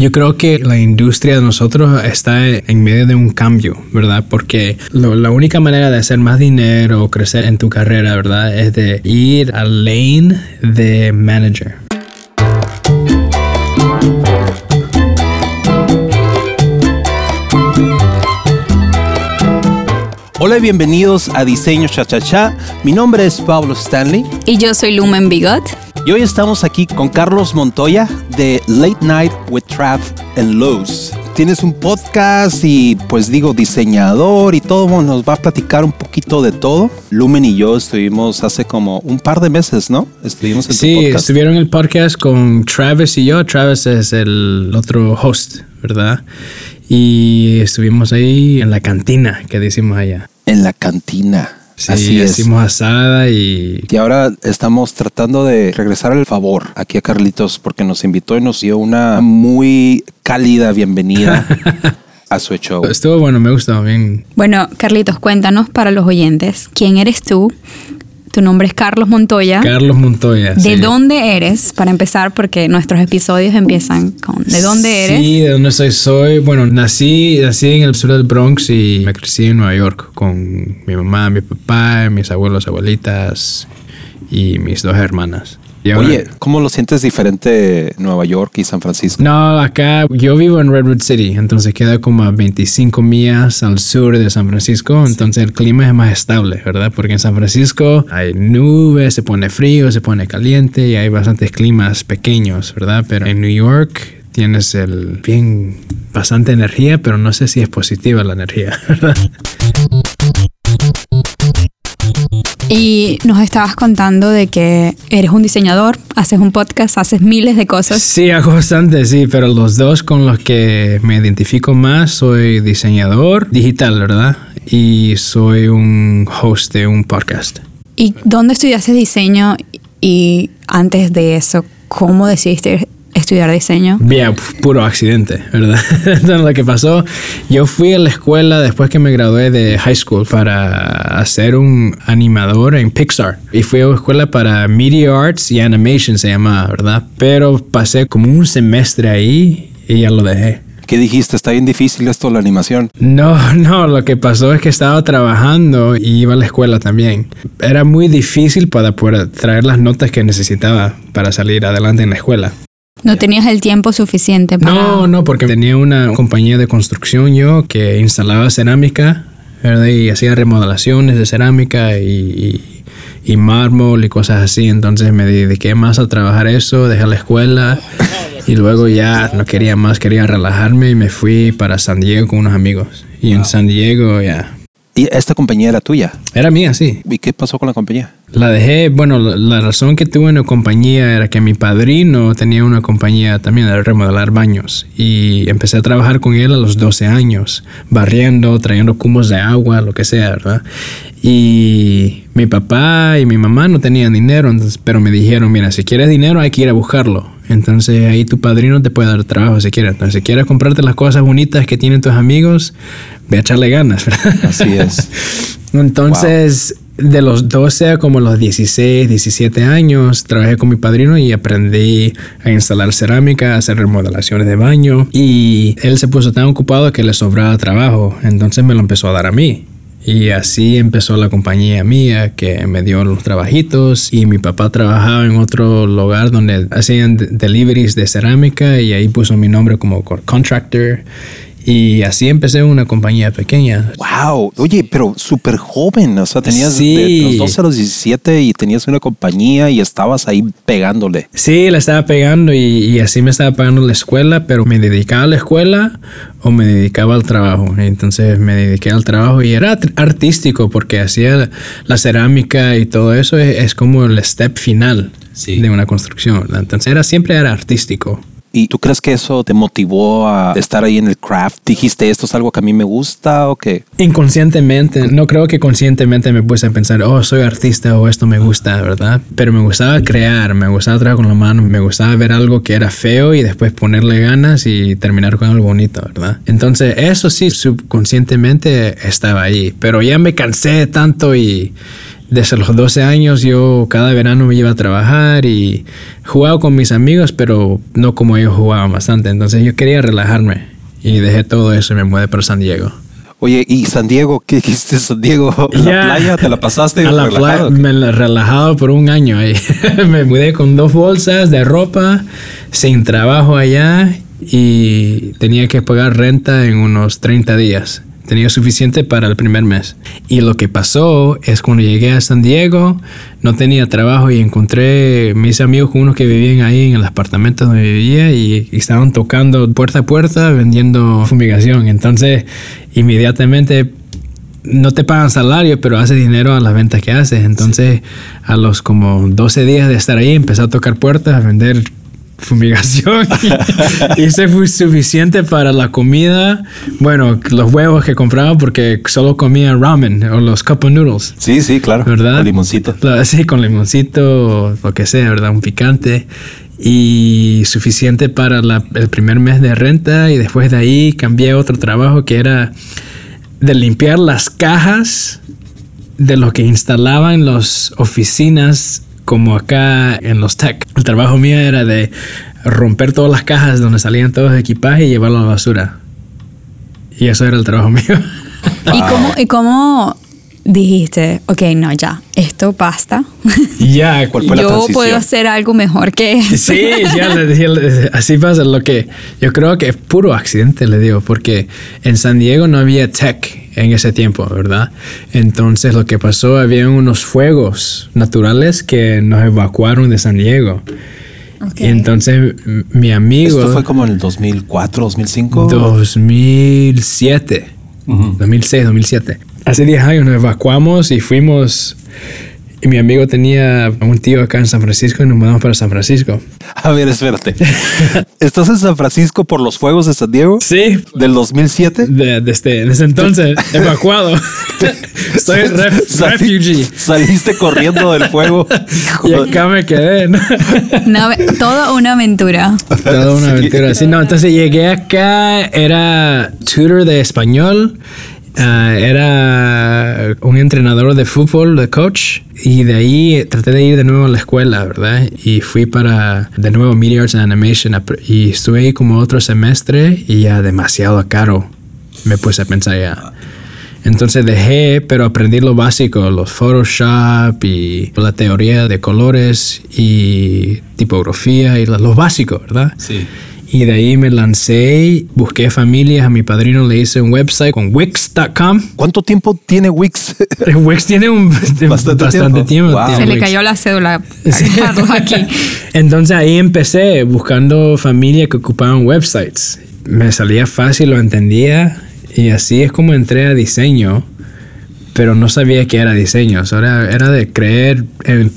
Yo creo que la industria de nosotros está en medio de un cambio, ¿verdad? Porque la única manera de hacer más dinero o crecer en tu carrera, ¿verdad? Es de ir al lane de manager. Hola y bienvenidos a Diseño Cha Cha Cha. Mi nombre es Pablo Stanley. Y yo soy Lumen Bigot. Y hoy estamos aquí con Carlos Montoya de Late Night with Trav and Lowe's. Tienes un podcast y pues digo diseñador y todo, nos va a platicar un poquito de todo. Lumen y yo estuvimos hace como un par de meses, ¿no? Estuvimos en sí, tu podcast. estuvieron en el podcast con Travis y yo. Travis es el otro host, ¿verdad? Y estuvimos ahí en la cantina, que decimos allá. En la cantina. Sí, Así hicimos asada y... Y ahora estamos tratando de regresar al favor aquí a Carlitos porque nos invitó y nos dio una muy cálida bienvenida a su show. Estuvo bueno, me gustó bien. Bueno, Carlitos, cuéntanos para los oyentes, ¿quién eres tú? Tu nombre es Carlos Montoya. Carlos Montoya. ¿De dónde eres? Para empezar, porque nuestros episodios empiezan con ¿de dónde eres? Sí, de dónde soy. Soy, bueno, nací, nací en el sur del Bronx y me crecí en Nueva York con mi mamá, mi papá, mis abuelos, abuelitas y mis dos hermanas. Oye, ¿cómo lo sientes diferente Nueva York y San Francisco? No, acá yo vivo en Redwood City, entonces queda como a 25 millas al sur de San Francisco, entonces el clima es más estable, ¿verdad? Porque en San Francisco hay nubes, se pone frío, se pone caliente y hay bastantes climas pequeños, ¿verdad? Pero en New York tienes el bien bastante energía, pero no sé si es positiva la energía, ¿verdad? Y nos estabas contando de que eres un diseñador, haces un podcast, haces miles de cosas. Sí, hago bastante, sí, pero los dos con los que me identifico más soy diseñador digital, ¿verdad? Y soy un host de un podcast. ¿Y dónde estudiaste diseño? Y antes de eso, ¿cómo decidiste estudiar diseño? Bien, puro accidente, ¿verdad? Entonces lo que pasó, yo fui a la escuela después que me gradué de high school para hacer un animador en Pixar. Y fui a una escuela para Media Arts y Animation se llamaba, ¿verdad? Pero pasé como un semestre ahí y ya lo dejé. ¿Qué dijiste? ¿Está bien difícil esto, la animación? No, no, lo que pasó es que estaba trabajando y iba a la escuela también. Era muy difícil para poder traer las notas que necesitaba para salir adelante en la escuela. No tenías el tiempo suficiente para... No, no, porque tenía una compañía de construcción yo que instalaba cerámica ¿verdad? y hacía remodelaciones de cerámica y, y, mármol y cosas así. Entonces me dediqué más a trabajar eso, dejé la escuela y luego ya no quería más, quería relajarme y me fui para San Diego con unos amigos. Y en San Diego ya ¿Y esta compañía era tuya? Era mía, sí. ¿Y qué pasó con la compañía? La dejé, bueno, la, razón que tuve una compañía era que mi padrino tenía una compañía también de remodelar baños y empecé a trabajar con él a los 12 años, barriendo, trayendo cubos de agua, lo que sea, ¿verdad? Y mi papá y mi mamá no tenían dinero, pero me dijeron, mira, si quieres dinero hay que ir a buscarlo. Entonces ahí tu padrino te puede dar trabajo si quieres. Entonces si quieres comprarte las cosas bonitas que tienen tus amigos, ve a echarle ganas, ¿verdad? Así es. Entonces, de los 12 a como los 16, 17 años, trabajé con mi padrino y aprendí a instalar cerámica, a hacer remodelaciones de baño. Y él se puso tan ocupado que le sobraba trabajo. Entonces me lo empezó a dar a mí. Y así empezó la compañía mía que me dio los trabajitos y mi papá trabajaba en otro lugar donde hacían deliveries de cerámica y ahí puso mi nombre como contractor y así empecé una compañía pequeña. ¡Wow! Oye, pero súper joven. O sea, tenías de los 12 a los 17 y tenías una compañía y estabas ahí pegándole. Sí, le estaba pegando y, así me estaba pagando la escuela, pero me dedicaba a la escuela o me dedicaba al trabajo. Entonces me dediqué al trabajo y era artístico porque hacía la cerámica y todo eso es, como el step final de una construcción. Entonces era, siempre era artístico. ¿Y tú crees que eso te motivó a estar ahí en el craft? ¿Dijiste esto es algo que a mí me gusta o qué? Inconscientemente, no creo que conscientemente me puse a pensar, oh, soy artista o esto me gusta, ¿verdad? Pero me gustaba crear, me gustaba trabajar con la mano, me gustaba ver algo que era feo y después ponerle ganas y terminar con algo bonito, ¿verdad? Entonces, eso sí, subconscientemente estaba ahí, pero ya me cansé tanto y desde los 12 años yo cada verano me iba a trabajar y jugaba con mis amigos, pero no como ellos jugaban bastante. Entonces yo quería relajarme y dejé todo eso y me mudé para San Diego. Oye, ¿y San Diego? ¿Qué hiciste San Diego? ¿La Ya. playa te la pasaste A la relajado? playa, me la relajado por un año ahí. me mudé con dos bolsas de ropa, sin trabajo allá y tenía que pagar renta en unos 30 días. Tenía suficiente para el primer mes. Y lo que pasó es cuando llegué a San Diego, no tenía trabajo y encontré mis amigos unos que vivían ahí en el apartamento donde vivía y, estaban tocando puerta a puerta vendiendo fumigación. Entonces, inmediatamente no te pagan salario, pero haces dinero a las ventas que haces. Entonces, a los como 12 días de estar ahí, empecé a tocar puertas, a vender fumigación. y eso fue suficiente para la comida. Bueno, los huevos que compraba porque solo comía ramen o los cup of noodles. Sí, sí, claro. ¿Verdad? Con limoncito. La- Sí, con limoncito, lo que sea, ¿verdad? Un picante. Y suficiente para la- el primer mes de renta. Y después de ahí cambié a otro trabajo que era de limpiar las cajas de lo que instalaban las oficinas como acá en los tech. El trabajo mío era de romper todas las cajas donde salían todos los equipajes y llevarlo a la basura. Y eso era el trabajo mío. ¿Y, cómo, ¿Y cómo dijiste, ok, no, ya, esto basta? ya, ¿Cuál fue la Yo transición? puedo hacer algo mejor que eso. Sí, ya así pasa. Lo que yo creo que es puro accidente, le digo, porque en San Diego no había tech en ese tiempo, ¿verdad? Entonces lo que pasó, había unos fuegos naturales que nos evacuaron de San Diego. Ok. Y entonces mi amigo, Esto fue como en el 2004, 2005. 2007, Ujú. 2006, 2007. Hace 10 años nos evacuamos y fuimos. Y mi amigo tenía un tío acá en San Francisco y nos mudamos para San Francisco. A ver, espérate. ¿Estás en San Francisco por los fuegos de San Diego? Sí, ¿Del 2007? de, desde, desde entonces, evacuado. Soy ref- Sali- refugee. Saliste corriendo del fuego. Y acá me quedé, ¿no? Ave- toda una aventura. Toda una Sí. aventura así. No, entonces llegué acá, era tutor de español, ah, era un entrenador de fútbol, de coach, y de ahí traté de ir de nuevo a la escuela, ¿verdad? Y fui para de nuevo Media Arts and Animation y estuve ahí como otro semestre y ya demasiado caro. Me puse a pensar ya. Entonces dejé, pero aprendí lo básico, los Photoshop y la teoría de colores y tipografía y lo, lo básico, ¿verdad? Sí. Y de ahí me lancé, busqué familias, a mi padrino le hice un website con Wix.com. ¿Cuánto tiempo tiene Wix? Wix tiene un Bastante bastante, tiempo. tiempo. Wow. tiene Se le Wix. cayó la cédula aquí. Entonces ahí empecé buscando familias que ocupaban websites. Me salía fácil, lo entendía y así es como entré a diseño, pero no sabía que era diseño. O sea, era, era de creer en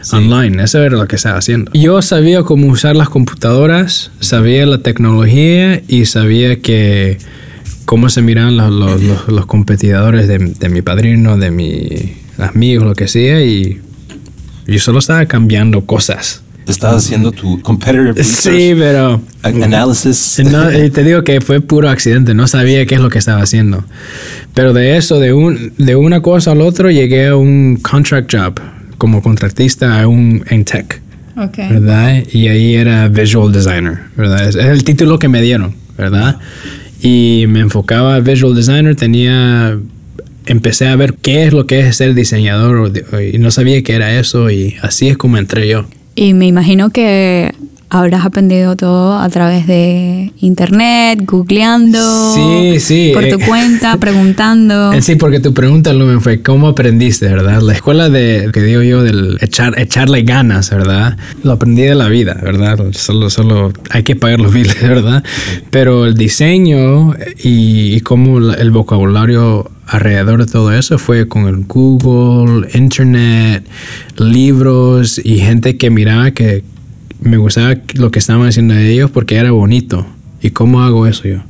empresas online. Eso era lo que estaba haciendo. Yo sabía cómo usar las computadoras, sabía la tecnología y sabía que cómo se miraban los, los- los- los competidores de, de mi padrino, de mis amigos, lo que sea, y yo solo estaba cambiando cosas. Estabas haciendo tu competitive Sí, research pero... an- analysis. No, te digo que fue puro accidente, no sabía qué es lo que estaba haciendo. Pero de eso, de, un, de una cosa al otro, llegué a un contract job como contratista a un, en tech, Ok. ¿verdad? Y ahí era visual designer, ¿verdad? Es, el título que me dieron, ¿verdad? Y me enfocaba a visual designer, tenía... Empecé a ver qué es lo que es ser diseñador y no sabía qué era eso y así es como entré yo. Y me imagino que habrás aprendido todo a través de internet, googleando. Sí, sí, Por eh, tu cuenta, preguntando. Eh, Sí, porque tu pregunta, Lumen, fue ¿cómo aprendiste, verdad? La escuela de, que digo yo, del echar, echarle ganas, ¿verdad? Lo aprendí de la vida, ¿verdad? Solo, solo hay que pagar los biles, ¿verdad? Pero el diseño y, y cómo el vocabulario alrededor de todo eso fue con el Google, Internet, libros y gente que miraba que me gustaba lo que estaban haciendo ellos porque era bonito. ¿Y cómo hago eso yo?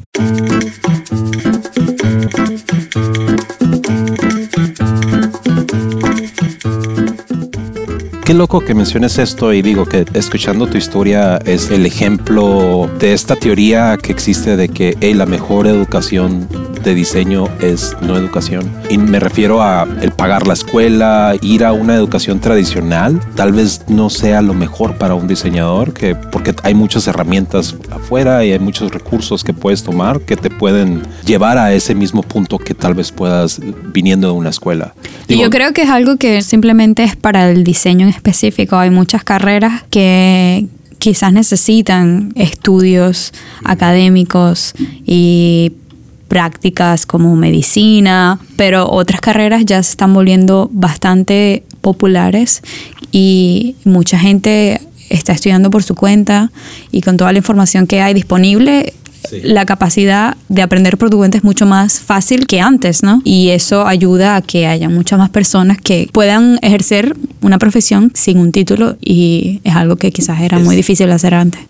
Qué loco que menciones esto y digo que escuchando tu historia es el ejemplo de esta teoría que existe de que hey, la mejor educación de diseño es no educación. Y me refiero a el pagar la escuela, ir a una educación tradicional, tal vez no sea lo mejor para un diseñador, que, porque hay muchas herramientas afuera y hay muchos recursos que puedes tomar que te pueden llevar a ese mismo punto que tal vez puedas viniendo de una escuela. y yo creo que es algo que simplemente es para el diseño en específico. Hay muchas carreras que quizás necesitan estudios académicos y prácticas como medicina, pero otras carreras ya se están volviendo bastante populares y mucha gente está estudiando por su cuenta y con toda la información que hay disponible la capacidad de aprender por tu cuenta es mucho más fácil que antes, ¿no? Y eso ayuda a que haya muchas más personas que puedan ejercer una profesión sin un título y es algo que quizás era muy difícil hacer antes.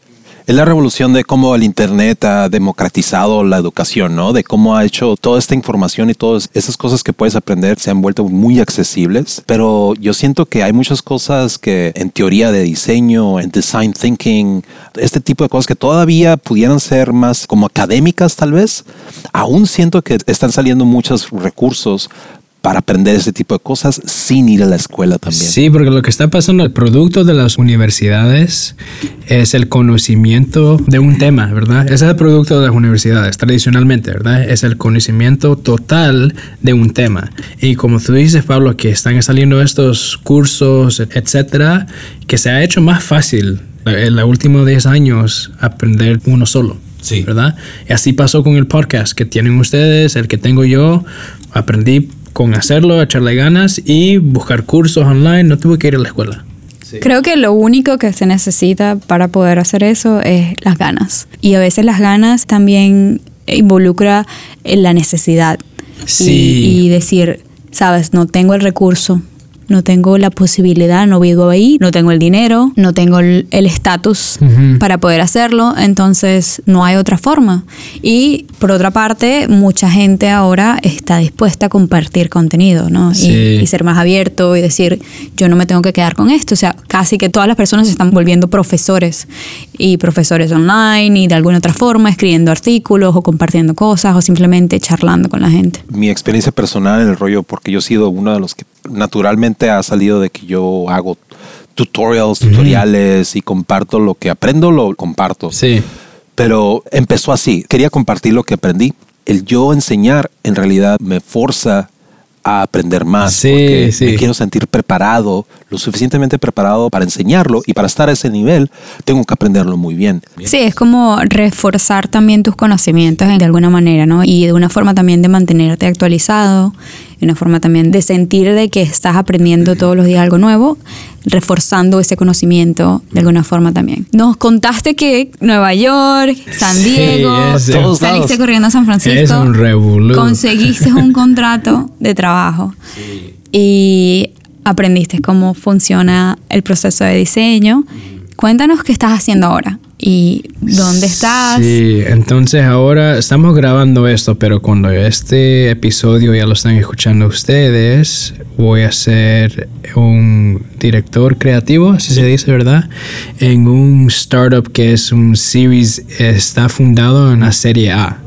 Es la revolución de cómo el Internet ha democratizado la educación, ¿no? De cómo ha hecho toda esta información y todas esas cosas que puedes aprender se han vuelto muy accesibles. Pero yo siento que hay muchas cosas que en teoría de diseño, en design thinking, este tipo de cosas que todavía pudieran ser más como académicas tal vez. Aún siento que están saliendo muchos recursos para aprender ese tipo de cosas sin ir a la escuela también. Sí, porque lo que está pasando, el producto de las universidades es el conocimiento de un tema, ¿verdad? Ese es el producto de las universidades, tradicionalmente, ¿verdad? Es el conocimiento total de un tema. Y como tú dices, Pablo, que están saliendo estos cursos, etcétera, que se ha hecho más fácil en los últimos 10 años aprender uno solo. Sí. ¿Verdad? Y así pasó con el podcast que tienen ustedes, el que tengo yo. Aprendí con hacerlo, echarle ganas y buscar cursos online. No tuve que ir a la escuela. Creo que lo único que se necesita para poder hacer eso es las ganas. Y a veces las ganas también involucra la necesidad. Sí. y decir, sabes, no tengo el recurso, no tengo la posibilidad, no vivo ahí, no tengo el dinero, no tengo el estatus para poder hacerlo, entonces no hay otra forma. Y por otra parte, mucha gente ahora está dispuesta a compartir contenido, ¿no? Y, ser más abierto y decir, yo no me tengo que quedar con esto. O sea, casi que todas las personas se están volviendo profesores y profesores online y de alguna otra forma, escribiendo artículos o compartiendo cosas o simplemente charlando con la gente. Mi experiencia personal en el rollo, porque yo he sido uno de los que naturalmente ha salido de que yo hago tutorials, tutoriales y comparto lo que aprendo, lo comparto. Sí. Pero empezó así. Quería compartir lo que aprendí. El yo enseñar en realidad me forza a aprender más. Sí, porque sí. me quiero sentir preparado, lo suficientemente preparado para enseñarlo y para estar a ese nivel tengo que aprenderlo muy bien. Sí, es como reforzar también tus conocimientos de alguna manera, ¿no? Y de una forma también de mantenerte actualizado una forma también de sentir de que estás aprendiendo todos los días algo nuevo, reforzando ese conocimiento de alguna forma también. Nos contaste que Nueva York, San Diego, saliste corriendo a San Francisco, es un conseguiste un contrato de trabajo y aprendiste cómo funciona el proceso de diseño. Cuéntanos qué estás haciendo ahora y dónde estás. Sí, entonces ahora estamos grabando esto, pero cuando este episodio ya lo están escuchando ustedes, voy a ser un director creativo, así se dice, ¿verdad? En un startup que es un series, está fundado en la serie A,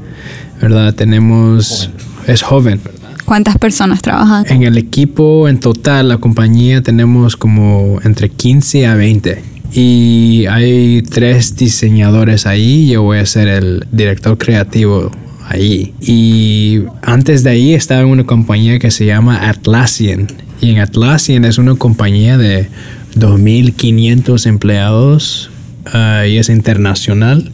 ¿verdad? Tenemos, es joven. ¿Cuántas personas trabajan? En el equipo, en total, la compañía tenemos como entre 15 a 20 y hay tres diseñadores ahí. Yo voy a ser el director creativo ahí. Y antes de ahí estaba en una compañía que se llama Atlassian. Y en Atlassian es una compañía de 2.500 empleados ah, y es internacional.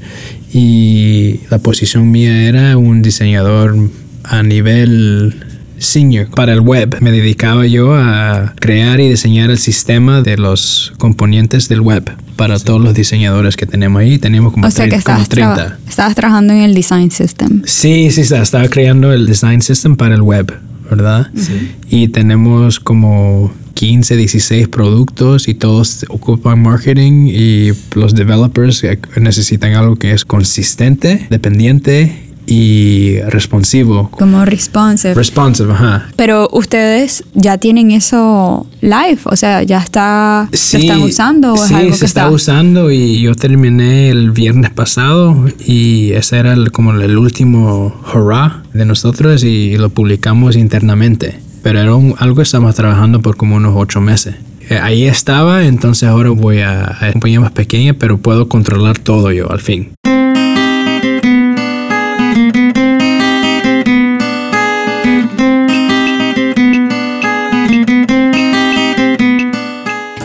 Y la posición mía era un diseñador a nivel senior para el web. Me dedicaba yo a crear y diseñar el sistema de los componentes del web para todos los diseñadores que tenemos ahí. Teníamos como, o sea 30, que estabas, estabas trabajando en el design system. Sí, sí, estaba creando el design system para el web, ¿verdad? Sí. Y tenemos como 15, 16 productos y todos ocupan marketing y los developers necesitan algo que es consistente, dependiente y responsivo. Como responsive. Responsive, ajá. Pero ustedes ya tienen eso live, o sea, ya está, ¿se están usando o es sí, algo se que está, usando y yo terminé el viernes pasado y ese era el- como el último hurrah de nosotros y lo publicamos internamente. Pero era un- algo que estamos trabajando por como unos ocho meses. Eh, Ahí estaba, entonces ahora voy a, a compañía más pequeña, pero puedo controlar todo yo al fin.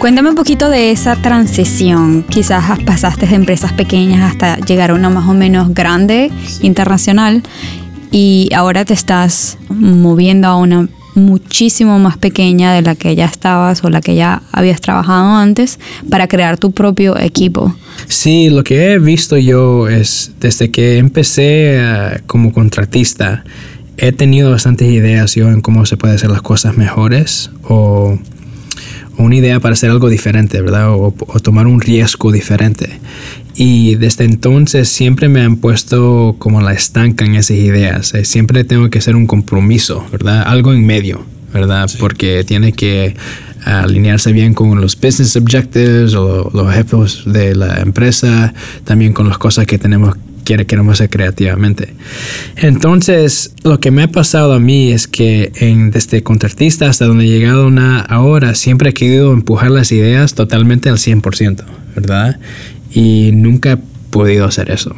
Cuéntame un poquito de esa transición. Quizás pasaste de empresas pequeñas hasta llegar a una más o menos grande, internacional, y ahora te estás moviendo a una muchísimo más pequeña de la que ya estabas o la que ya habías trabajado antes para crear tu propio equipo. Sí, lo que he visto yo es desde que empecé eh, como contratista, he tenido bastantes ideas yo en cómo se puede hacer las cosas mejores o, o una idea para hacer algo diferente, ¿verdad? O, o tomar un riesgo diferente. Y desde entonces siempre me han puesto como la estanca en esas ideas. Eh, Siempre tengo que hacer un compromiso, ¿verdad? Algo en medio, ¿verdad? Porque tiene que alinearse bien con los business objectives o los objetivos de la empresa, también con las cosas que tenemos que queremos hacer creativamente. Entonces, lo que me ha pasado a mí es que en, desde contratista hasta donde he llegado una ahora, siempre he querido empujar las ideas totalmente al 100%, ¿verdad? Y nunca he podido hacer eso.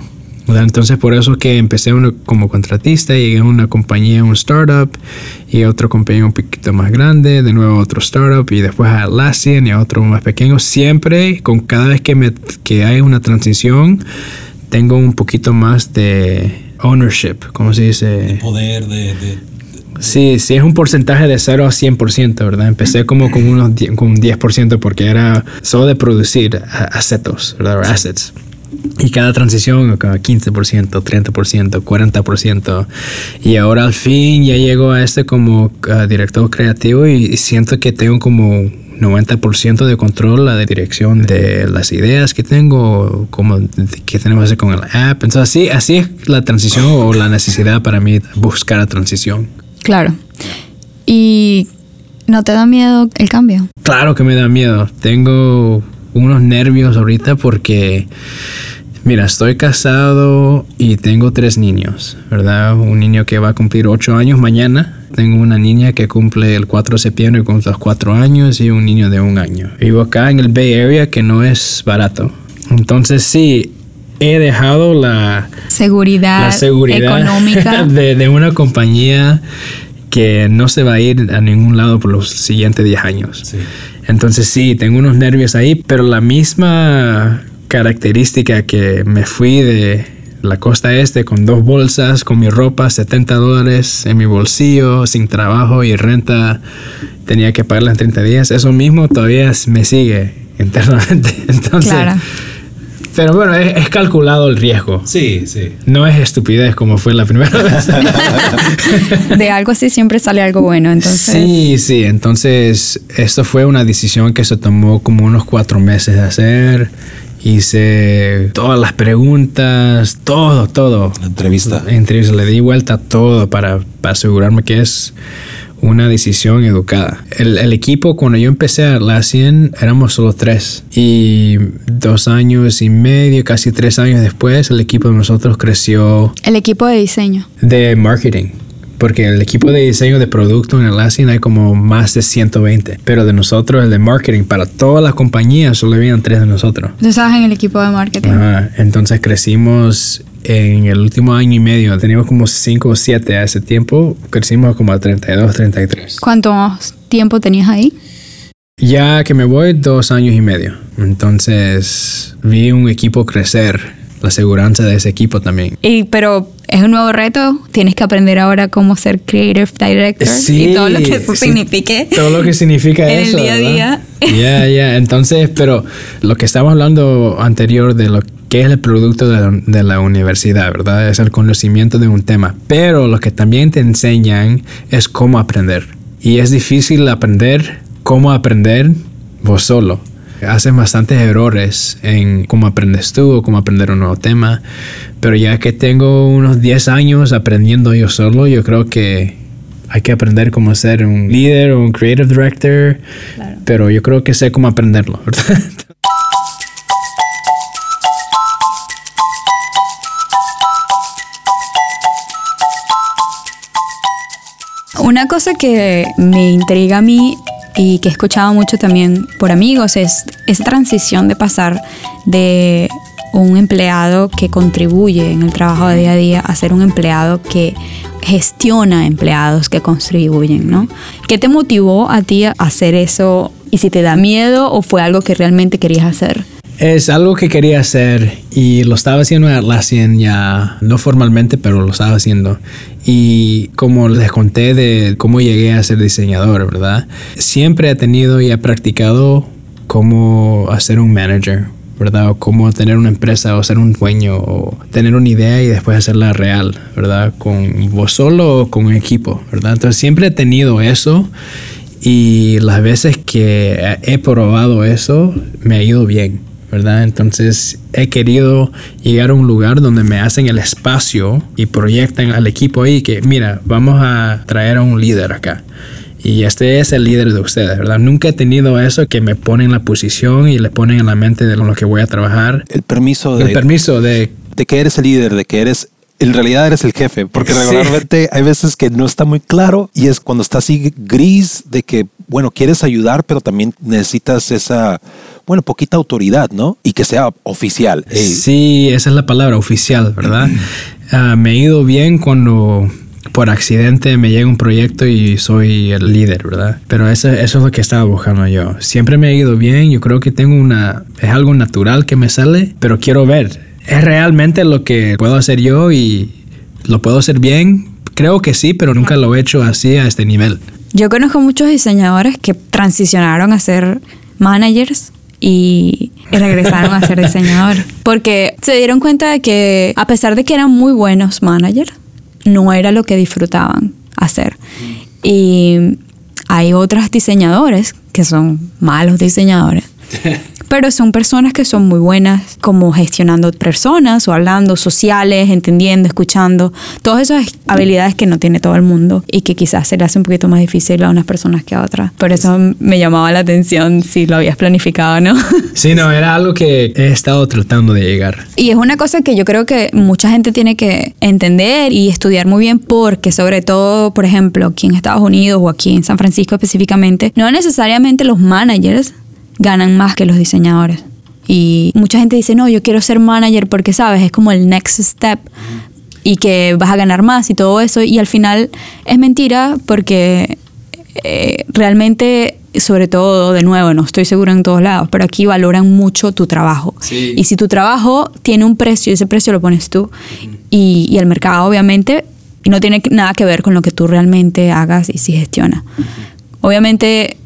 Entonces, por eso que empecé uno como contratista, llegué a una compañía, un startup, y a otra compañía un poquito más grande, de nuevo a otro startup, y después a Atlassian y a otro más pequeño. Siempre, con cada vez que, me, que hay una transición, tengo un poquito más de ownership, ¿cómo se dice? Poder de, de- Sí, sí, es un porcentaje de 0 a 100%, ¿verdad? Empecé como con, unos 10, con un 10% porque era solo de producir a- assets, ¿verdad? O assets. Y cada transición, como 15%, 30%, 40%. Y ahora al fin ya llego a este como ah, director creativo y siento que tengo como 90% de control la de dirección de las ideas que tengo, como qué tenemos que hacer con el app. Entonces así, así es la transición o la necesidad para mí buscar la transición. Claro. ¿Y no te da miedo el cambio? Claro que me da miedo. Tengo unos nervios ahorita porque, mira, estoy casado y tengo tres niños, ¿verdad? Un niño que va a cumplir ocho años mañana. Tengo una niña que cumple el 4 de septiembre con los cuatro años y un niño de un año. Vivo acá en el Bay Area que no es barato. Entonces sí, he dejado la, Seguridad, la seguridad económica. de, de una compañía que no se va a ir a ningún lado por los siguientes 10 años. Sí. Entonces sí, tengo unos nervios ahí, pero la misma característica que me fui de la costa este con dos bolsas, con mi ropa, 70 dólares en mi bolsillo, sin trabajo y renta, tenía que pagarla en 30 días, eso mismo todavía me sigue internamente. Entonces, Claro. pero bueno, es, es calculado el riesgo. Sí, sí. No es estupidez como fue la primera vez. De algo así siempre sale algo bueno, entonces. Sí, sí. Entonces, esto fue una decisión que se tomó como unos cuatro meses de hacer. Hice todas las preguntas, todo, todo. La entrevista. Entrevista, le di vuelta a todo para, para asegurarme que es una decisión educada. El, el equipo, cuando yo empecé a la 100, éramos solo tres. Y dos años y medio, casi tres años después, el equipo de nosotros creció El equipo de diseño. de marketing. Porque el equipo de diseño de producto en Atlassian hay como más de 120. Pero de nosotros, el de marketing, para todas las compañías, solo habían tres de nosotros. Tú estabas en el equipo de marketing. Ajá, Entonces crecimos en el último año y medio. Teníamos como 5 o 7 a ese tiempo. Crecimos como a 32, 33. ¿Cuánto tiempo tenías ahí? Ya que me voy, dos años y medio. Entonces vi un equipo crecer. La seguridad de ese equipo también. Y, pero es un nuevo reto. Tienes que aprender ahora cómo ser creative director y todo lo que eso sí, signifique. Todo lo que significa En el eso. día a día. Ya, ya. Entonces, pero lo que estábamos hablando anterior de lo que es el producto de la, de la universidad, ¿verdad? Es el conocimiento de un tema. Pero lo que también te enseñan es cómo aprender. Y es difícil aprender cómo aprender vos solo. Haces bastantes errores en cómo aprendes tú o cómo aprender un nuevo tema. Pero ya que tengo unos 10 años aprendiendo yo solo, yo creo que hay que aprender cómo ser un líder o un creative director. Pero yo creo que sé cómo aprenderlo, ¿verdad? Una cosa que me intriga a mí y que he escuchado mucho también por amigos es esa transición de pasar de un empleado que contribuye en el trabajo de día a día a ser un empleado que gestiona empleados que contribuyen, ¿no? ¿Qué te motivó a ti a hacer eso y si te da miedo o fue algo que realmente querías hacer? Es algo que quería hacer y lo estaba haciendo en Atlassian ya, no formalmente, pero lo estaba haciendo. Y como les conté de cómo llegué a ser diseñador, ¿verdad? Siempre he tenido y he practicado cómo hacer un manager, ¿verdad? O cómo tener una empresa o ser un dueño o tener una idea y después hacerla real, ¿verdad? Con vos solo o con un equipo, ¿verdad? Entonces siempre he tenido eso y las veces que he probado eso me ha ido bien. ¿Verdad? Entonces he querido llegar a un lugar donde me hacen el espacio y proyectan al equipo ahí que, mira, vamos a traer a un líder acá. Y este es el líder de ustedes, ¿verdad? Nunca he tenido eso que me ponen en la posición y le ponen en la mente de lo que voy a trabajar. El permiso de... El permiso de... De que eres el líder, de que eres en realidad eres el jefe, porque regularmente hay veces que no está muy claro y es cuando está así gris de que, bueno, quieres ayudar, pero también necesitas esa bueno, poquita autoridad, ¿no? Y que sea oficial. Sí, esa es la palabra, oficial, ¿verdad? Ah, me he ido bien cuando por accidente me llega un proyecto y soy el líder, ¿verdad? Pero eso, eso es lo que estaba buscando yo. Siempre me ha ido bien, yo creo que tengo una, es algo natural que me sale, pero quiero ver, ¿es realmente lo que puedo hacer yo y lo puedo hacer bien? Creo que sí, pero nunca lo he hecho así a este nivel. Yo conozco muchos diseñadores que transicionaron a ser managers y regresaron a ser diseñadores. Porque se dieron cuenta de que a pesar de que eran muy buenos managers, no era lo que disfrutaban hacer. Y hay otros diseñadores que son malos diseñadores. pero son personas que son muy buenas como gestionando personas o hablando sociales, entendiendo, escuchando, todas esas habilidades que no tiene todo el mundo y que quizás se le hace un poquito más difícil a unas personas que a otras. Por eso me llamaba la atención si lo habías planificado, ¿no? Sí, no, era algo que he estado tratando de llegar. Y es una cosa que yo creo que mucha gente tiene que entender y estudiar muy bien porque sobre todo, por ejemplo, aquí en Estados Unidos o aquí en San Francisco específicamente, no necesariamente los managers ganan más que los diseñadores. Y mucha gente dice, no, yo quiero ser manager porque, sabes, es como el next step y que vas a ganar más y todo eso. Y al final es mentira porque eh, realmente, sobre todo, de nuevo, no estoy seguro en todos lados, pero aquí valoran mucho tu trabajo. Y si tu trabajo tiene un precio, ese precio lo pones tú. y, el mercado, obviamente, no tiene nada que ver con lo que tú realmente hagas y si gestionas. Obviamente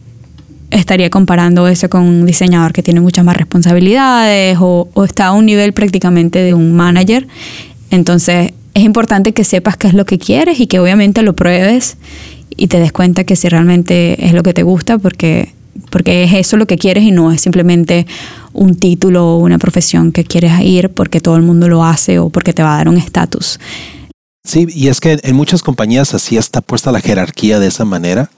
estaría comparando eso con un diseñador que tiene muchas más responsabilidades o, está a un nivel prácticamente de un manager. Entonces es importante que sepas qué es lo que quieres y que obviamente lo pruebes y te des cuenta que si realmente es lo que te gusta porque, porque es eso lo que quieres y no es simplemente un título o una profesión que quieres ir porque todo el mundo lo hace o porque te va a dar un estatus. Sí, y es que en muchas compañías así está puesta la jerarquía de esa manera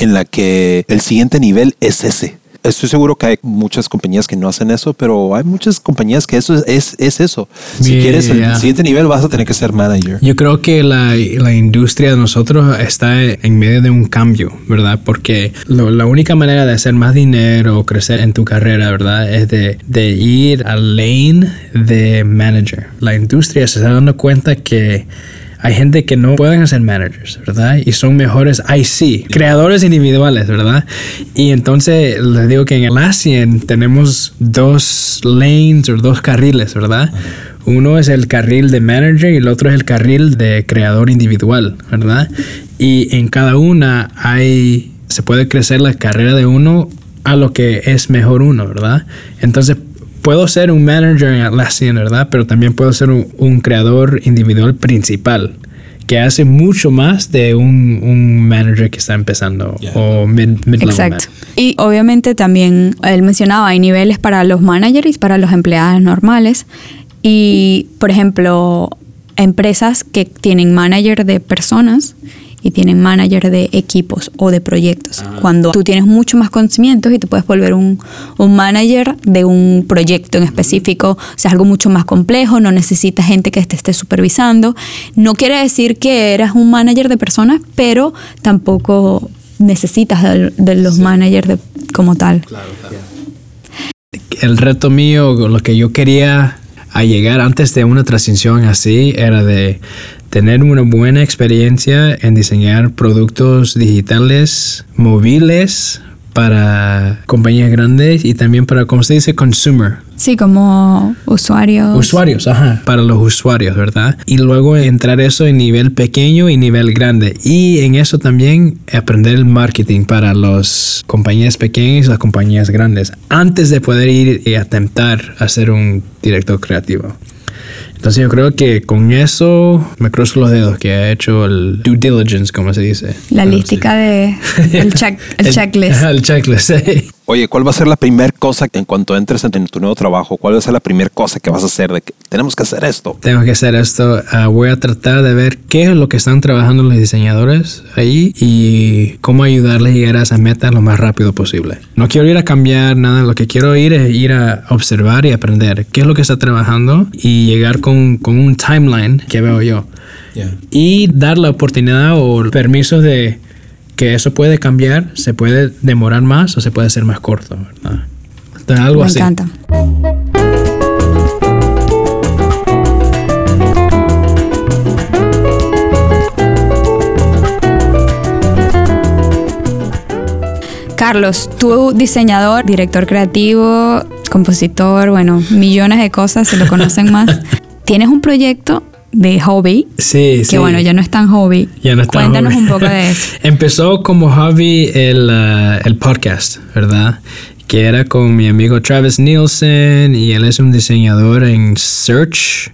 en la que el siguiente nivel es ese. Estoy seguro que hay muchas compañías que no hacen eso, pero hay muchas compañías que eso es, es eso. Si quieres el siguiente nivel, vas a tener que ser manager. Yo creo que la, la industria de nosotros está en medio de un cambio, ¿verdad? Porque la única manera de hacer más dinero o crecer en tu carrera, ¿verdad? Es de, de ir al lane de manager. La industria se está dando cuenta que hay gente que no pueden ser managers, ¿verdad? Y son mejores IC, creadores individuales, ¿verdad? Y entonces les digo que en el ASIAN tenemos dos lanes o dos carriles, ¿verdad? Uno es el carril de manager y el otro es el carril de creador individual, ¿verdad? Y en cada una hay, se puede crecer la carrera de uno a lo que es mejor uno, ¿verdad? Entonces puedo ser un manager en Atlassian, ¿verdad? Pero también puedo ser un, creador individual principal que hace mucho más de un, un manager que está empezando o mid, mid Exacto. Y obviamente también él mencionaba, hay niveles para los managers y para los empleados normales. Y, por ejemplo, empresas que tienen manager de personas y tienen manager de equipos o de proyectos. Cuando tú tienes mucho más conocimientos y te puedes volver un, un, manager de un proyecto en específico, o sea, algo mucho más complejo, no necesitas gente que te esté supervisando. No quiere decir que eras un manager de personas, pero tampoco necesitas de, de los sí. managers de, como tal. Claro, claro. El reto mío, lo que yo quería a llegar antes de una transición así, era de tener una buena experiencia en diseñar productos digitales móviles para compañías grandes y también para, como se dice, consumer. Sí, como usuarios. Usuarios, ajá, para los usuarios, ¿verdad? Y luego entrar eso en nivel pequeño y nivel grande. Y en eso también aprender el marketing para las compañías pequeñas y las compañías grandes, antes de poder ir y atentar a ser un director creativo. Entonces yo creo que con eso me cruzo los dedos que ha hecho el due diligence, como se dice. La lística de el, check, el, el checklist. El checklist, sí. Oye, ¿cuál va a ser la primera cosa en cuanto entres en tu nuevo trabajo? ¿Cuál va a ser la primera cosa que vas a hacer? De que tenemos que hacer esto. Tengo que hacer esto. Uh, voy a tratar de ver qué es lo que están trabajando los diseñadores ahí y cómo ayudarles a llegar a esa meta lo más rápido posible. No quiero ir a cambiar nada. Lo que quiero ir es ir a observar y aprender qué es lo que está trabajando y llegar con, con un timeline que veo yo. Yeah. Y dar la oportunidad o permiso de que eso puede cambiar, se puede demorar más o se puede hacer más corto, ¿verdad? Entonces, algo Me así. encanta. Carlos, tú diseñador, director creativo, compositor, bueno, millones de cosas, se lo conocen más. Tienes un proyecto de hobby. Sí, que sí. bueno, ya no es tan hobby. Ya no es tan Cuéntanos hobby. un poco de eso. Empezó como hobby el, uh, el podcast, ¿verdad? Que era con mi amigo Travis Nielsen y él es un diseñador en Search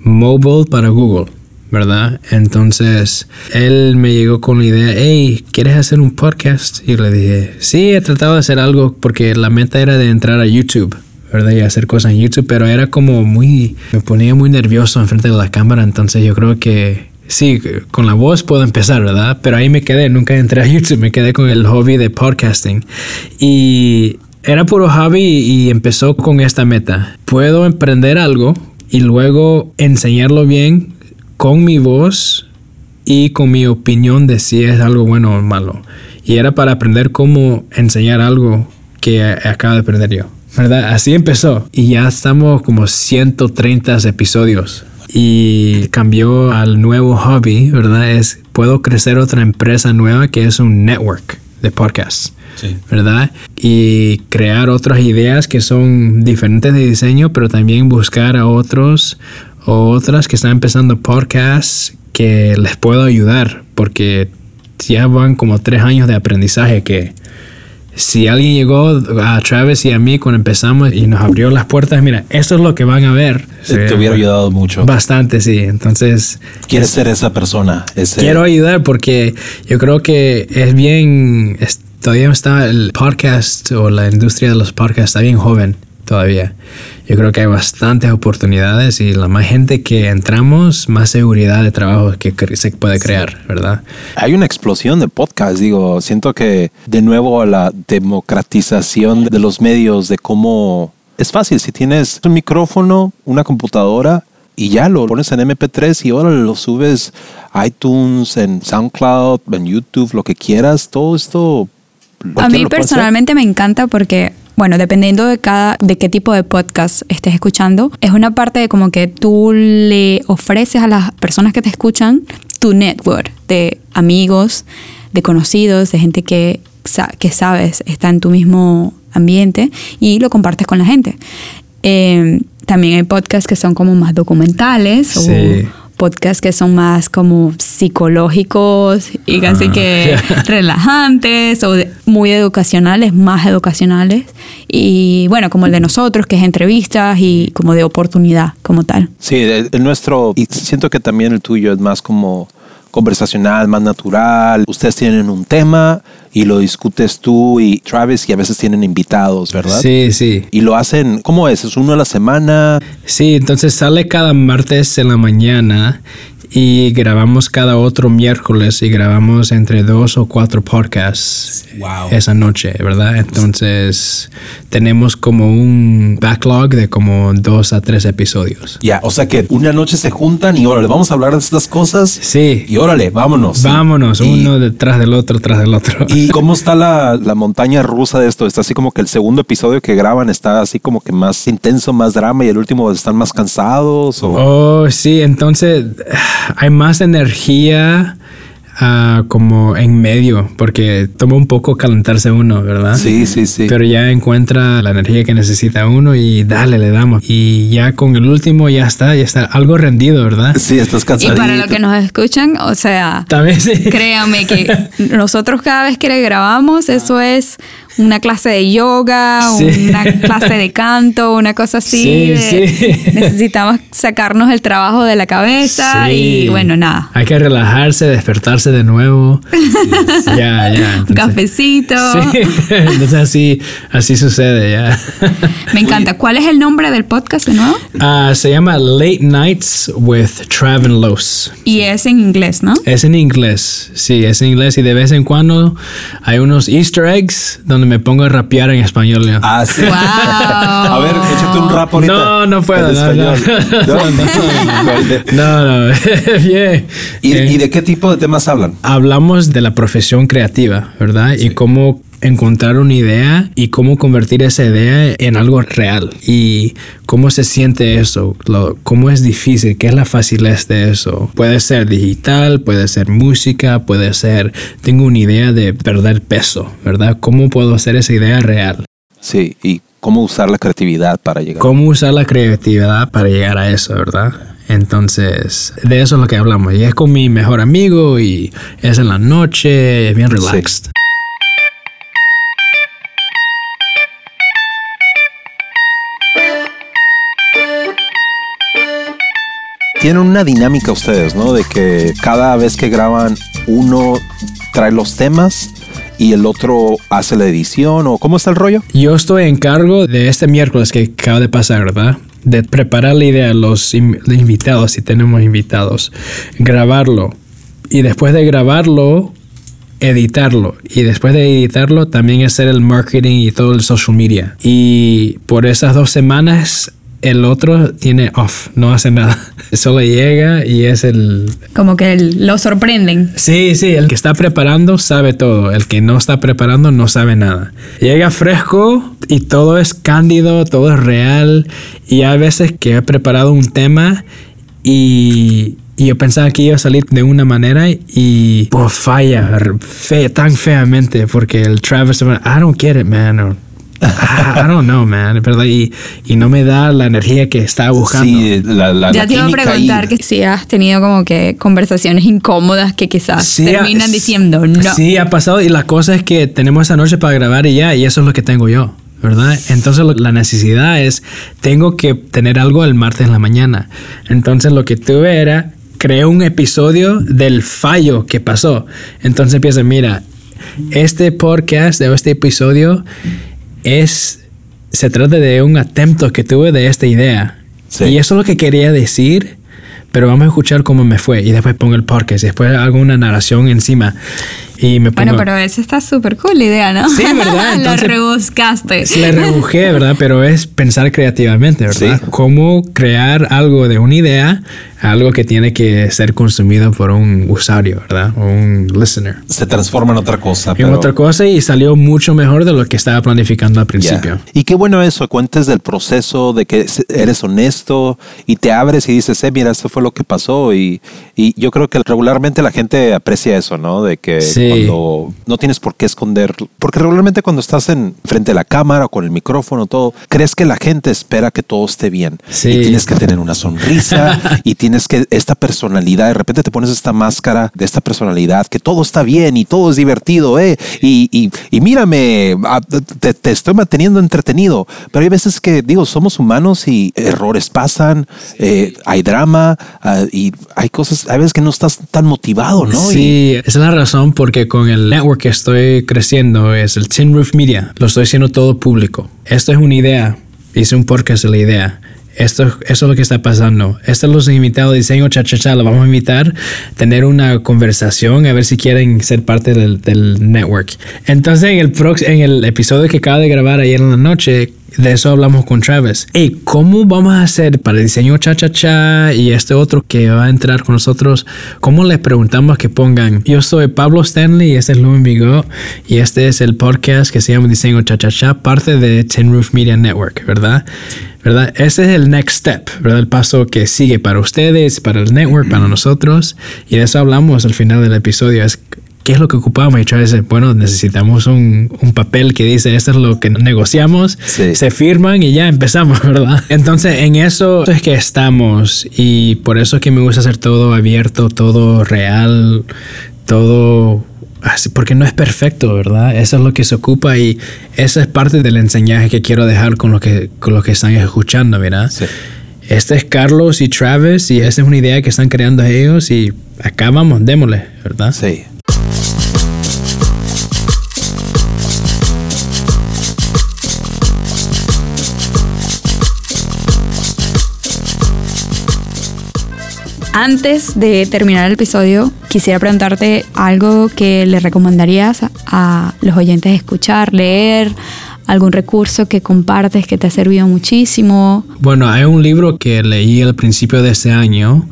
Mobile para Google. ¿verdad? Entonces él me llegó con la idea, hey, ¿quieres hacer un podcast? Y le dije, sí, he tratado de hacer algo porque la meta era de entrar a YouTube. ¿Verdad? Y hacer cosas en YouTube, pero era como muy, me ponía muy nervioso enfrente de la cámara, entonces yo creo que sí, con la voz puedo empezar, ¿verdad? Pero ahí me quedé, nunca entré a YouTube, me quedé con el hobby de podcasting. Y era puro hobby y empezó con esta meta. Puedo emprender algo y luego enseñarlo bien con mi voz y con mi opinión de si es algo bueno o malo. Y era para aprender cómo enseñar algo que acabo de aprender yo. ¿Verdad? Así empezó. Y ya estamos como 130 episodios. Y cambió al nuevo hobby, ¿verdad? Es, puedo crecer otra empresa nueva que es un network de podcasts. Sí. ¿verdad? Y crear otras ideas que son diferentes de diseño, pero también buscar a otros o otras que están empezando podcasts que les puedo ayudar, porque ya van como tres años de aprendizaje que si alguien llegó a Travis y a mí cuando empezamos y nos abrió las puertas, mira, esto es lo que van a ver. Te, te hubiera ayudado mucho. Bastante, sí. Entonces... ¿Quieres es, ser esa persona? Ese... Quiero ayudar porque yo creo que es bien... Es, todavía está el podcast o la industria de los podcasts está bien joven todavía. Yo creo que hay bastantes oportunidades y la más gente que entramos, más seguridad de trabajo que se puede crear, ¿verdad? Hay una explosión de podcasts, digo, siento que de nuevo la democratización de los medios, de cómo es fácil, si tienes un micrófono, una computadora y ya lo pones en MP3 y ahora lo subes a iTunes, en SoundCloud, en YouTube, lo que quieras, todo esto. A mí personalmente me encanta porque bueno, dependiendo de cada, de qué tipo de podcast estés escuchando, es una parte de como que tú le ofreces a las personas que te escuchan tu network de amigos, de conocidos, de gente que, que sabes está en tu mismo ambiente y lo compartes con la gente. Eh, también hay podcasts que son como más documentales o podcasts que son más como psicológicos y casi Ah, que yeah. relajantes o de- muy educacionales, más educacionales. Y bueno, como el de nosotros, que es entrevistas y como de oportunidad como tal. Sí, el, el nuestro, y siento que también el tuyo es más como conversacional, más natural. Ustedes tienen un tema y lo discutes tú y Travis y a veces tienen invitados, ¿verdad? Sí, sí. Y lo hacen, ¿cómo es? ¿Es uno a la semana? Sí, entonces sale cada martes en la mañana y grabamos cada otro miércoles y grabamos entre dos o cuatro podcasts Wow. esa noche, ¿verdad? Entonces tenemos como un backlog de como dos a tres episodios. Ya, o sea que una noche se juntan y órale, vamos a hablar de estas cosas. Sí, Y órale, vámonos. vámonos, Y- uno detrás del otro, tras del otro. ¿Y cómo está la, la montaña rusa de esto? Está así como que el segundo episodio que graban está así como que más intenso, más drama y el último están más cansados. O... Oh, sí, entonces hay más energía ah, como en medio, porque toma un poco calentarse uno, ¿verdad? Sí, sí, sí. Pero ya encuentra la energía que necesita uno y dale, le damos. Y ya con el último ya está, ya está algo rendido, ¿verdad? sí, estás Y cansadito. para los que nos escuchan, o sea, También sí. créanme que nosotros cada vez que le grabamos, eso es una clase de yoga, Sí. una clase de canto, una cosa así. Sí, de- sí. Necesitamos sacarnos el trabajo de la cabeza y bueno, nada. Hay que relajarse, despertarse de nuevo. ya, ya. Un entonces- cafecito. Sí, entonces así, así sucede ya. Me encanta. ¿Cuál es el nombre del podcast de nuevo? Ah, se llama Late Nights with Trav and Los. Y es en inglés, ¿no? Es en inglés, sí, es en inglés y de vez en cuando hay unos easter eggs donde me pongo a rapear en español. ya. Ah, sí. Wow. a ver, échate un rap ahorita. No, no puedo, En no, español. No, No, no, bien. ¿Y, Eh, y de qué tipo de temas hablan? hablamos de la profesión creativa, ¿verdad? Y cómo encontrar una idea y cómo convertir esa idea en algo real y cómo se siente eso, lo- cómo es difícil, qué es la facilidad de eso. Puede ser digital, puede ser música, puede ser, tengo una idea de perder peso, ¿verdad? ¿Cómo puedo hacer esa idea real? Sí, y cómo usar la creatividad para llegar. ¿Cómo usar la creatividad para llegar a eso, verdad? Entonces, de eso es lo que hablamos. Y es con mi mejor amigo y es en la noche, es bien relaxed. Tienen una dinámica ustedes, ¿no? De que cada vez que graban, uno trae los temas y el otro hace la edición, o cómo está el rollo? Yo estoy en cargo de este miércoles que acaba de pasar, ¿verdad? De preparar la idea a los in- los invitados, si tenemos invitados, grabarlo y después de grabarlo, editarlo y después de editarlo también hacer el marketing y todo el social media. Y por esas dos semanas el otro tiene off, no hace nada. Solo llega y es el Como que el- lo sorprenden. Sí, sí, el que está preparando sabe todo, el que no está preparando no sabe nada. Llega fresco y todo es cándido, todo es real y hay veces que he preparado un tema y, y yo pensaba que iba a salir de una manera y pues falla fe- tan feamente porque el Travis, I don't get it, man. I don't know, man, ¿verdad? Y, y no me da la energía que estaba buscando. Sí, la, la, Ya la te iba a preguntar que si has tenido como que conversaciones incómodas que quizás Sí, terminan ah, diciendo no. Sí, ha pasado y la cosa es que tenemos esa noche para grabar y ya, y eso es lo que tengo yo, ¿verdad? Entonces lo- la necesidad es, tengo que tener algo el martes en la mañana. Entonces lo que tuve era, creé un episodio del fallo que pasó. Entonces empieza, mira, este podcast de este episodio es, se trata de un atento que tuve de esta idea. Sí. Y eso es lo que quería decir, pero vamos a escuchar cómo me fue. Y después pongo el podcast, después hago una narración encima. Y me pongo... Bueno, pero esa está súper cool la idea, ¿no? Sí, ¿verdad? Lo Entonces- rebuscaste. Le rebujé, ¿verdad? Pero es pensar creativamente, ¿verdad? Sí. Cómo crear algo de una idea, algo que tiene que ser consumido por un usuario, ¿verdad? O un listener. Se transforma en otra cosa. Y pero- otra cosa y salió mucho mejor de lo que estaba planificando al principio. Y qué bueno eso, cuentes del proceso, de que eres honesto y te abres y dices, eh, mira, esto fue lo que pasó. Y, y yo creo que regularmente la gente aprecia eso, ¿no? De que Sí. Cuando no tienes por qué esconder, porque regularmente cuando estás en frente de la cámara o con el micrófono, todo, crees que la gente espera que todo esté bien. Sí. Y tienes que tener una sonrisa y tienes que esta personalidad, de repente te pones esta máscara de esta personalidad, que todo está bien y todo es divertido, ¿eh? Y, y, y mírame, ah, te, te estoy manteniendo entretenido. Pero hay veces que, digo, somos humanos y errores pasan, eh, hay drama ah, y hay cosas, hay veces que no estás tan motivado, ¿no? Y- Sí, esa es la razón porque con el network que estoy creciendo es el Tin Roof Media. Lo estoy haciendo todo público. Esto es una idea. Hice un podcast de la idea. Esto, eso es lo que está pasando. Estos los invitados de diseño chachacha. Lo vamos a invitar tener una conversación a ver si quieren ser parte del, del network. Entonces, en el, en el episodio que acabo de grabar ayer en la noche, de eso hablamos con Travis. Hey, ¿cómo vamos a hacer para el diseño cha-cha-cha y este otro que va a entrar con nosotros? ¿Cómo les preguntamos que pongan? Yo soy Pablo Stanley y este es Lumen Vigo y este es el podcast que se llama Diseño cha-cha-cha, parte de Tin Roof Media Network, ¿verdad? ¿Verdad? Ese es el next step, ¿verdad? El paso que sigue para ustedes, para el network, para nosotros. Y de eso hablamos al final del episodio. Es ¿Qué es lo que ocupamos? Y Travis dice, bueno, necesitamos un, un papel que dice, esto es lo que negociamos, Sí. se firman y ya empezamos, ¿verdad? Entonces, en eso es que estamos y por eso es que me gusta hacer todo abierto, todo real, todo así, porque no es perfecto, ¿verdad? Eso es lo que se ocupa y esa es parte del enseñaje que quiero dejar con lo que, con lo que están escuchando, ¿verdad? Sí. Este es Carlos y Travis y esa es una idea que están creando ellos y acá vamos, démosle, ¿verdad? Sí. Antes de terminar el episodio, quisiera preguntarte algo que le recomendarías a, los oyentes escuchar, leer, algún recurso que compartes que te ha servido muchísimo. Bueno, hay un libro que leí al principio de este año.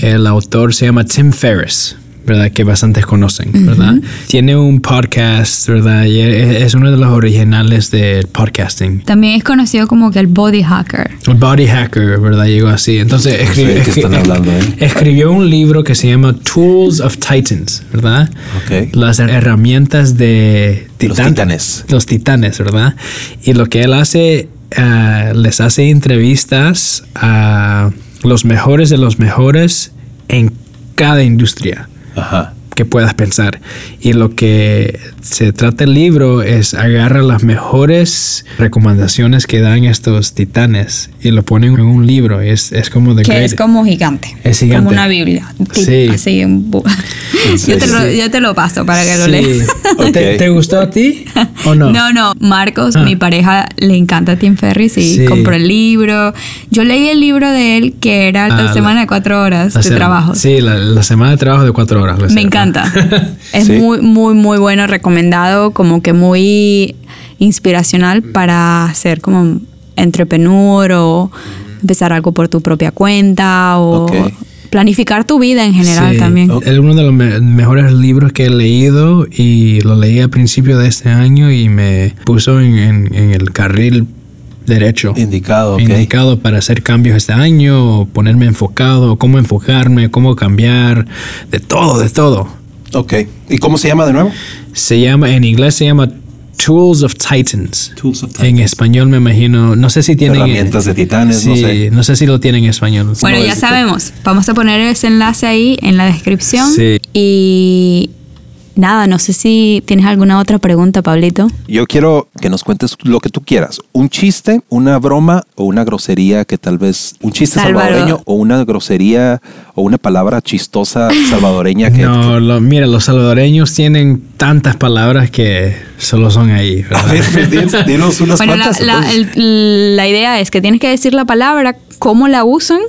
El autor se llama Tim Ferriss, ¿verdad? Que bastantes conocen, ¿verdad? Tiene un podcast, ¿verdad? Y es uno de los originales del podcasting. También es conocido como que el body hacker. El Body Hacker, ¿verdad? Llegó así. Entonces No sé de qué están hablando, ¿eh? escribió un libro que se llama Tools of Titans, ¿verdad? Ok. Las herramientas de Los titán- titanes. Los titanes, ¿verdad? Y lo que él hace, ah, les hace entrevistas a los mejores de los mejores en cada industria Ajá. que puedas pensar. Y lo que se trata el libro es agarra las mejores recomendaciones que dan estos titanes y lo ponen en un libro. Es, es como de Que es como gigante. Es gigante. Como una Biblia. Sí. Así, un yo, te lo, yo te lo paso para que lo leas. ¿Te, te gustó a ti o no? No, no, Marcos, Ah. mi pareja, le encanta Tim Ferriss y Sí. compró el libro. Yo leí el libro de él que era la Ah, semana de cuatro horas de trabajo. Sí, la, la semana de trabajo de cuatro horas. Me semana. encanta. es Sí. muy, muy, muy bueno, recomendado, como que muy inspiracional para ser como entrepreneur o empezar algo por tu propia cuenta o Ok. Planificar tu vida en general Sí, también. Es uno de los me- mejores libros que he leído y lo leí al principio de este año y me puso en, en- en el carril derecho. Indicado, ok. Indicado para hacer cambios este año, ponerme enfocado, cómo enfocarme, cómo cambiar, de todo, de todo. Ok. ¿Y cómo se llama de nuevo? Se llama, en inglés se llama Tools of Titans. Tools of En español me imagino, no sé si tienen... Herramientas de titanes, sí, no sé. si lo tienen en español. Bueno, No, ya es- sabemos. Vamos a poner ese enlace ahí en la descripción. Sí. Y nada, no sé si tienes alguna otra pregunta, Pablito. Yo quiero que nos cuentes lo que tú quieras. Un chiste, una broma o una grosería que tal vez... Un chiste Salvador. salvadoreño o una grosería o una palabra chistosa salvadoreña que... No, lo- mira, los salvadoreños tienen tantas palabras que solo son ahí. ¿verdad? A ver, pues, din- dinos unas Bueno, la, cuantas. la- entonces. el- la idea es que tienes que decir la palabra, cómo la usan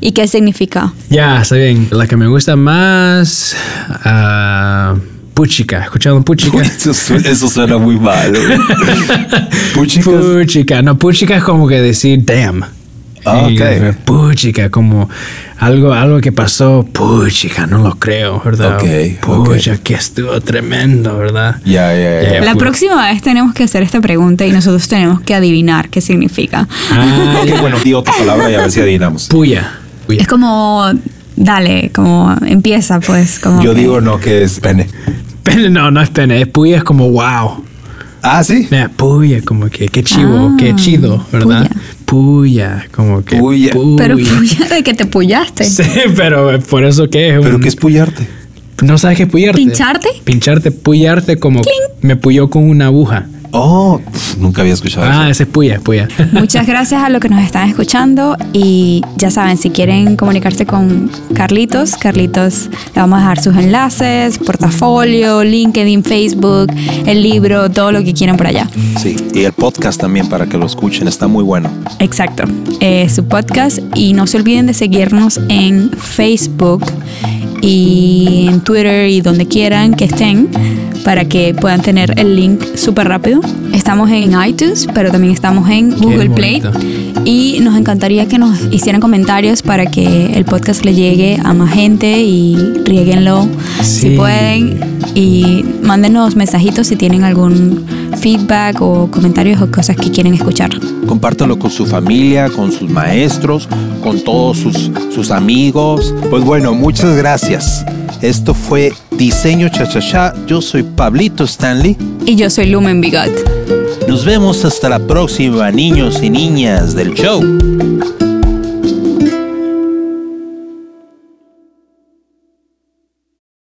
y qué significa. ya, está bien. La que me gusta más... ah, puchica. ¿Escucharon puchica? Uy, eso, suena, eso suena muy mal. güey. Puchicas. Puchica. No, puchica es como que decir damn. Ah, eh, Puchica, como algo, algo que pasó. Puchica, no lo creo, ¿verdad? Ok, Pucha, que estuvo tremendo, ¿verdad? Ya, ya, La próxima vez tenemos que hacer esta pregunta y nosotros tenemos que adivinar qué significa. Ah, Ok, bueno, di otra palabra y a ver si adivinamos. puya. Puya. Es como, dale, como empieza pues. Como Yo que- digo no, que es pene. Pene, no, no es pene, es puya, es como wow. Ah, sí. Mira, puya, como que qué chivo, Ah, qué chido, ¿verdad? Puya, como que Puya. Pero puya de que te puyaste. Sí, pero por eso qué es ¿Pero un- qué es puyarte? ¿No sabes qué es puyarte? ¿Pincharte? Pincharte, puyarte como me puyó con una aguja. Oh, pf, nunca había escuchado Ah, eso. ese es puya, es puya. Muchas gracias a los que nos están escuchando y ya saben, si quieren comunicarse con Carlitos, Carlitos le vamos a dejar sus enlaces, portafolio, LinkedIn, Facebook, el libro, todo lo que quieran por allá. Sí, y el podcast también para que lo escuchen, está muy bueno. Exacto, eh, su podcast y no se olviden de seguirnos en Facebook y en Twitter y donde quieran que estén para que puedan tener el link súper rápido. Estamos en iTunes, pero también estamos en Google Play y nos encantaría que nos hicieran comentarios para que el podcast le llegue a más gente y rieguenlo si pueden y mándenos mensajitos si tienen algún feedback o comentarios o cosas que quieren escuchar. Compártelo con su familia, con sus maestros, con todos sus, sus amigos. Pues bueno, muchas gracias. Esto fue Diseño Chachachá. Yo soy Pablito Stanley. Y yo soy Lumen Bigot. Nos vemos hasta la próxima, niños y niñas del show.